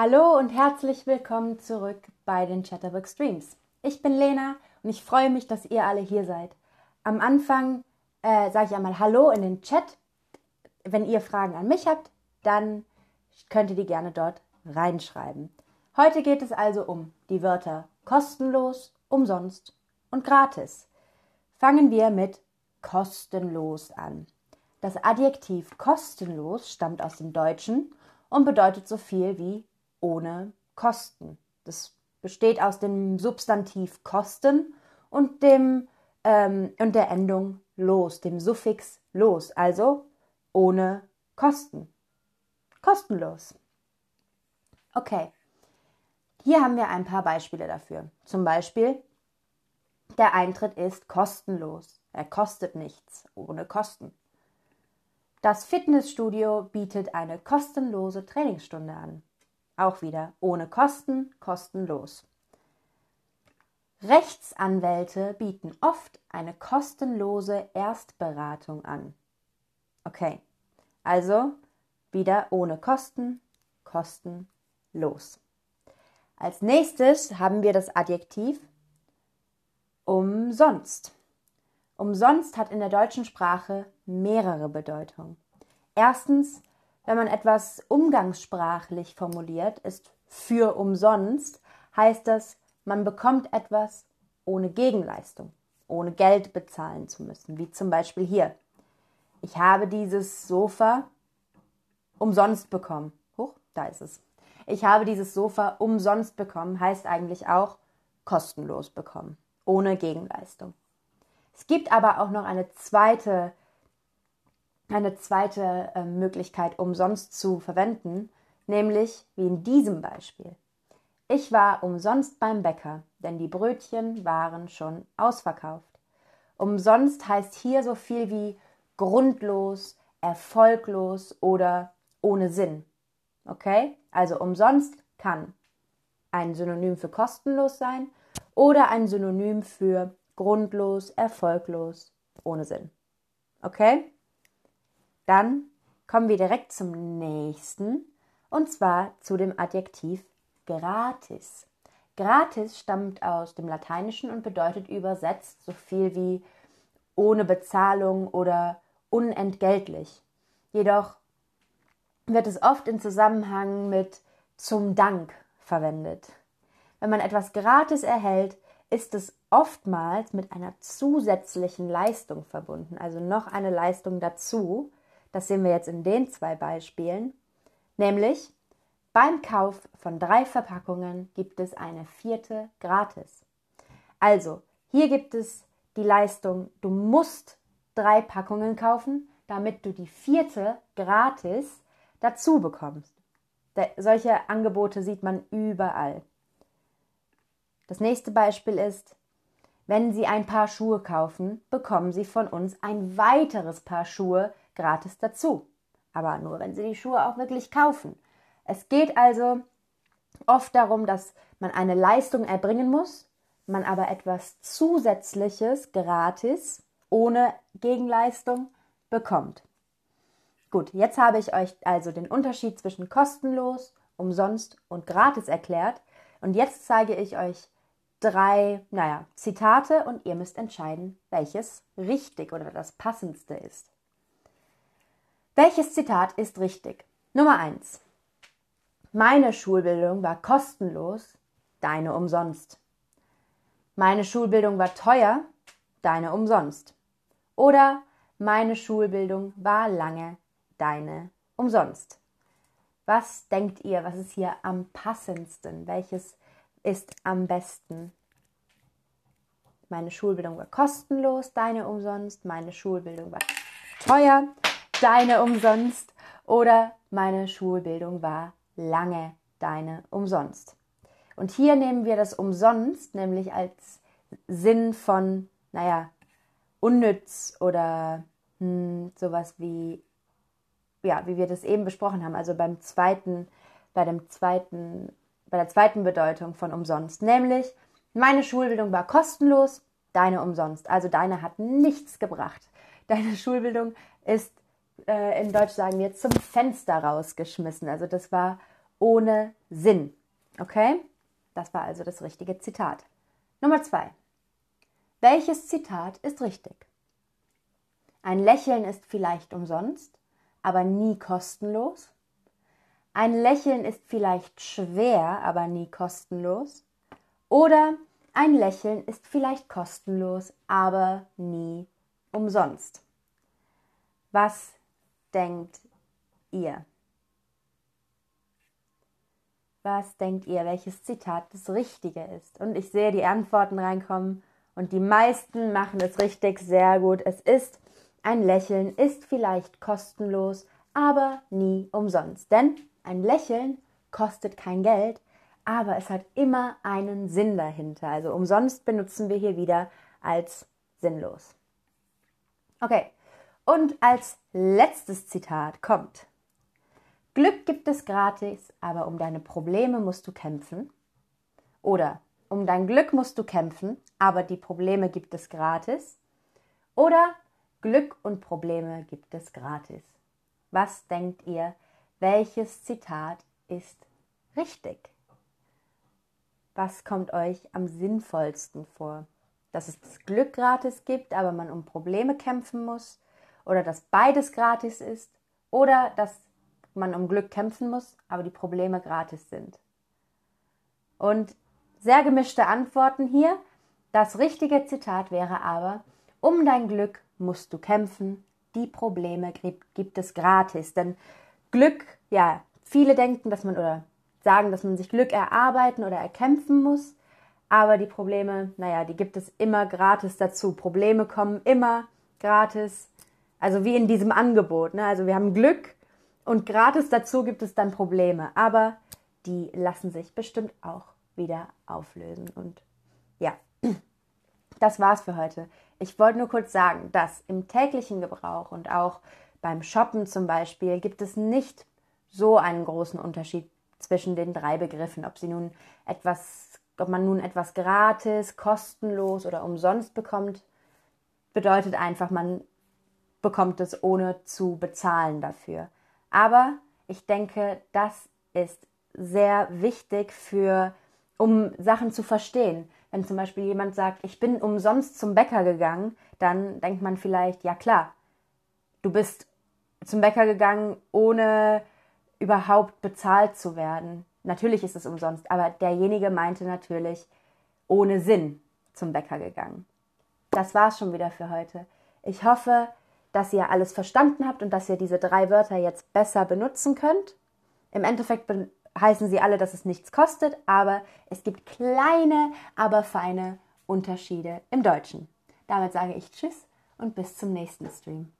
Hallo und herzlich willkommen zurück bei den Chatterbox Streams. Ich bin Lena und ich freue mich, dass ihr alle hier seid. Am Anfang äh, sage ich einmal Hallo in den Chat. Wenn ihr Fragen an mich habt, dann könnt ihr die gerne dort reinschreiben. Heute geht es also um die Wörter kostenlos, umsonst und gratis. Fangen wir mit kostenlos an. Das Adjektiv kostenlos stammt aus dem Deutschen und bedeutet so viel wie ohne Kosten. Das besteht aus dem Substantiv kosten und, dem, ähm, und der Endung los, dem Suffix los, also ohne Kosten. Kostenlos. Okay, hier haben wir ein paar Beispiele dafür. Zum Beispiel, der Eintritt ist kostenlos. Er kostet nichts, ohne Kosten. Das Fitnessstudio bietet eine kostenlose Trainingsstunde an. Auch wieder ohne Kosten, kostenlos. Rechtsanwälte bieten oft eine kostenlose Erstberatung an. Okay, also wieder ohne Kosten, kostenlos. Als nächstes haben wir das Adjektiv umsonst. Umsonst hat in der deutschen Sprache mehrere Bedeutungen. Erstens, wenn man etwas umgangssprachlich formuliert, ist für umsonst, heißt das, man bekommt etwas ohne Gegenleistung, ohne Geld bezahlen zu müssen, wie zum Beispiel hier. Ich habe dieses Sofa umsonst bekommen. Huch, da ist es. Ich habe dieses Sofa umsonst bekommen, heißt eigentlich auch kostenlos bekommen, ohne Gegenleistung. Es gibt aber auch noch eine zweite, eine zweite äh, Möglichkeit, umsonst zu verwenden, nämlich wie in diesem Beispiel. Ich war umsonst beim Bäcker, denn die Brötchen waren schon ausverkauft. Umsonst heißt hier so viel wie grundlos, erfolglos oder ohne Sinn. Okay? Also umsonst kann ein Synonym für kostenlos sein oder ein Synonym für grundlos, erfolglos, ohne Sinn. Okay? Dann kommen wir direkt zum nächsten und zwar zu dem Adjektiv gratis. Gratis stammt aus dem Lateinischen und bedeutet übersetzt so viel wie ohne Bezahlung oder unentgeltlich. Jedoch wird es oft in Zusammenhang mit zum Dank verwendet. Wenn man etwas gratis erhält, ist es oftmals mit einer zusätzlichen Leistung verbunden, also noch eine Leistung dazu. Das sehen wir jetzt in den zwei Beispielen. Nämlich beim Kauf von drei Verpackungen gibt es eine vierte gratis. Also, hier gibt es die Leistung, du musst drei Packungen kaufen, damit du die vierte gratis dazu bekommst. Solche Angebote sieht man überall. Das nächste Beispiel ist, wenn Sie ein Paar Schuhe kaufen, bekommen Sie von uns ein weiteres Paar Schuhe gratis dazu. Aber nur, wenn Sie die Schuhe auch wirklich kaufen. Es geht also oft darum, dass man eine Leistung erbringen muss, man aber etwas Zusätzliches gratis, ohne Gegenleistung, bekommt. Gut, jetzt habe ich euch also den Unterschied zwischen kostenlos, umsonst und gratis erklärt. Und jetzt zeige ich euch drei, naja, Zitate und ihr müsst entscheiden, welches richtig oder das passendste ist. Welches Zitat ist richtig? Nummer eins: Meine Schulbildung war kostenlos, deine umsonst. Meine Schulbildung war teuer, deine umsonst. Oder meine Schulbildung war lange, deine umsonst. Was denkt ihr, was ist hier am passendsten? Welches ist am besten? Meine Schulbildung war kostenlos, deine umsonst. Meine Schulbildung war teuer, deine umsonst. Oder meine Schulbildung war lange, deine umsonst. Und hier nehmen wir das umsonst nämlich als Sinn von, naja, unnütz oder hm, sowas wie ja, wie wir das eben besprochen haben, also beim zweiten, bei dem zweiten, bei der zweiten Bedeutung von umsonst, nämlich meine Schulbildung war kostenlos, deine umsonst. Also deine hat nichts gebracht. Deine Schulbildung ist äh, in Deutsch sagen wir zum Fenster rausgeschmissen. Also das war ohne Sinn. Okay? Das war also das richtige Zitat. Nummer zwei. Welches Zitat ist richtig? Ein Lächeln ist vielleicht umsonst, aber nie kostenlos. Ein Lächeln ist vielleicht schwer, aber nie kostenlos. Oder ein Lächeln ist vielleicht kostenlos, aber nie umsonst. Was denkt ihr? Was denkt ihr, welches Zitat das Richtige ist? Und ich sehe die Antworten reinkommen und die meisten machen es richtig sehr gut. Es ist ein Lächeln ist vielleicht kostenlos, aber nie umsonst. Denn ein Lächeln kostet kein Geld, aber es hat immer einen Sinn dahinter. Also umsonst benutzen wir hier wieder als sinnlos. Okay, und als letztes Zitat kommt. Glück gibt es gratis, aber um deine Probleme musst du kämpfen. Oder um dein Glück musst du kämpfen, aber die Probleme gibt es gratis. Oder Glück und Probleme gibt es gratis. Was denkt ihr, welches Zitat ist richtig? Was kommt euch am sinnvollsten vor? Dass es das Glück gratis gibt, aber man um Probleme kämpfen muss? Oder dass beides gratis ist? Oder dass man um Glück kämpfen muss, aber die Probleme gratis sind? Und sehr gemischte Antworten hier. Das richtige Zitat wäre aber, um dein Glück musst du kämpfen, die Probleme gibt, es gratis. Denn Glück, ja, viele denken, dass man oder sagen, dass man sich Glück erarbeiten oder erkämpfen muss. Aber die Probleme, naja, die gibt es immer gratis dazu. Probleme kommen immer gratis. Also wie in diesem Angebot. Ne? Also wir haben Glück und gratis dazu gibt es dann Probleme. Aber die lassen sich bestimmt auch wieder auflösen. Und ja, das war's für heute. Ich wollte nur kurz sagen, dass im täglichen Gebrauch und auch beim Shoppen zum Beispiel gibt es nicht so einen großen Unterschied zwischen den drei Begriffen, ob sie nun etwas, ob man nun etwas gratis, kostenlos oder umsonst bekommt, bedeutet einfach, man bekommt es ohne zu bezahlen dafür. Aber ich denke, das ist sehr wichtig für, um Sachen zu verstehen. Wenn zum Beispiel jemand sagt, ich bin umsonst zum Bäcker gegangen, dann denkt man vielleicht, ja klar, du bist zum Bäcker gegangen, ohne überhaupt bezahlt zu werden. Natürlich ist es umsonst, aber derjenige meinte natürlich ohne Sinn zum Bäcker gegangen. Das war's schon wieder für heute. Ich hoffe, dass ihr alles verstanden habt und dass ihr diese drei Wörter jetzt besser benutzen könnt. Im Endeffekt heißen sie alle, dass es nichts kostet, aber es gibt kleine, aber feine Unterschiede im Deutschen. Damit sage ich Tschüss und bis zum nächsten Stream.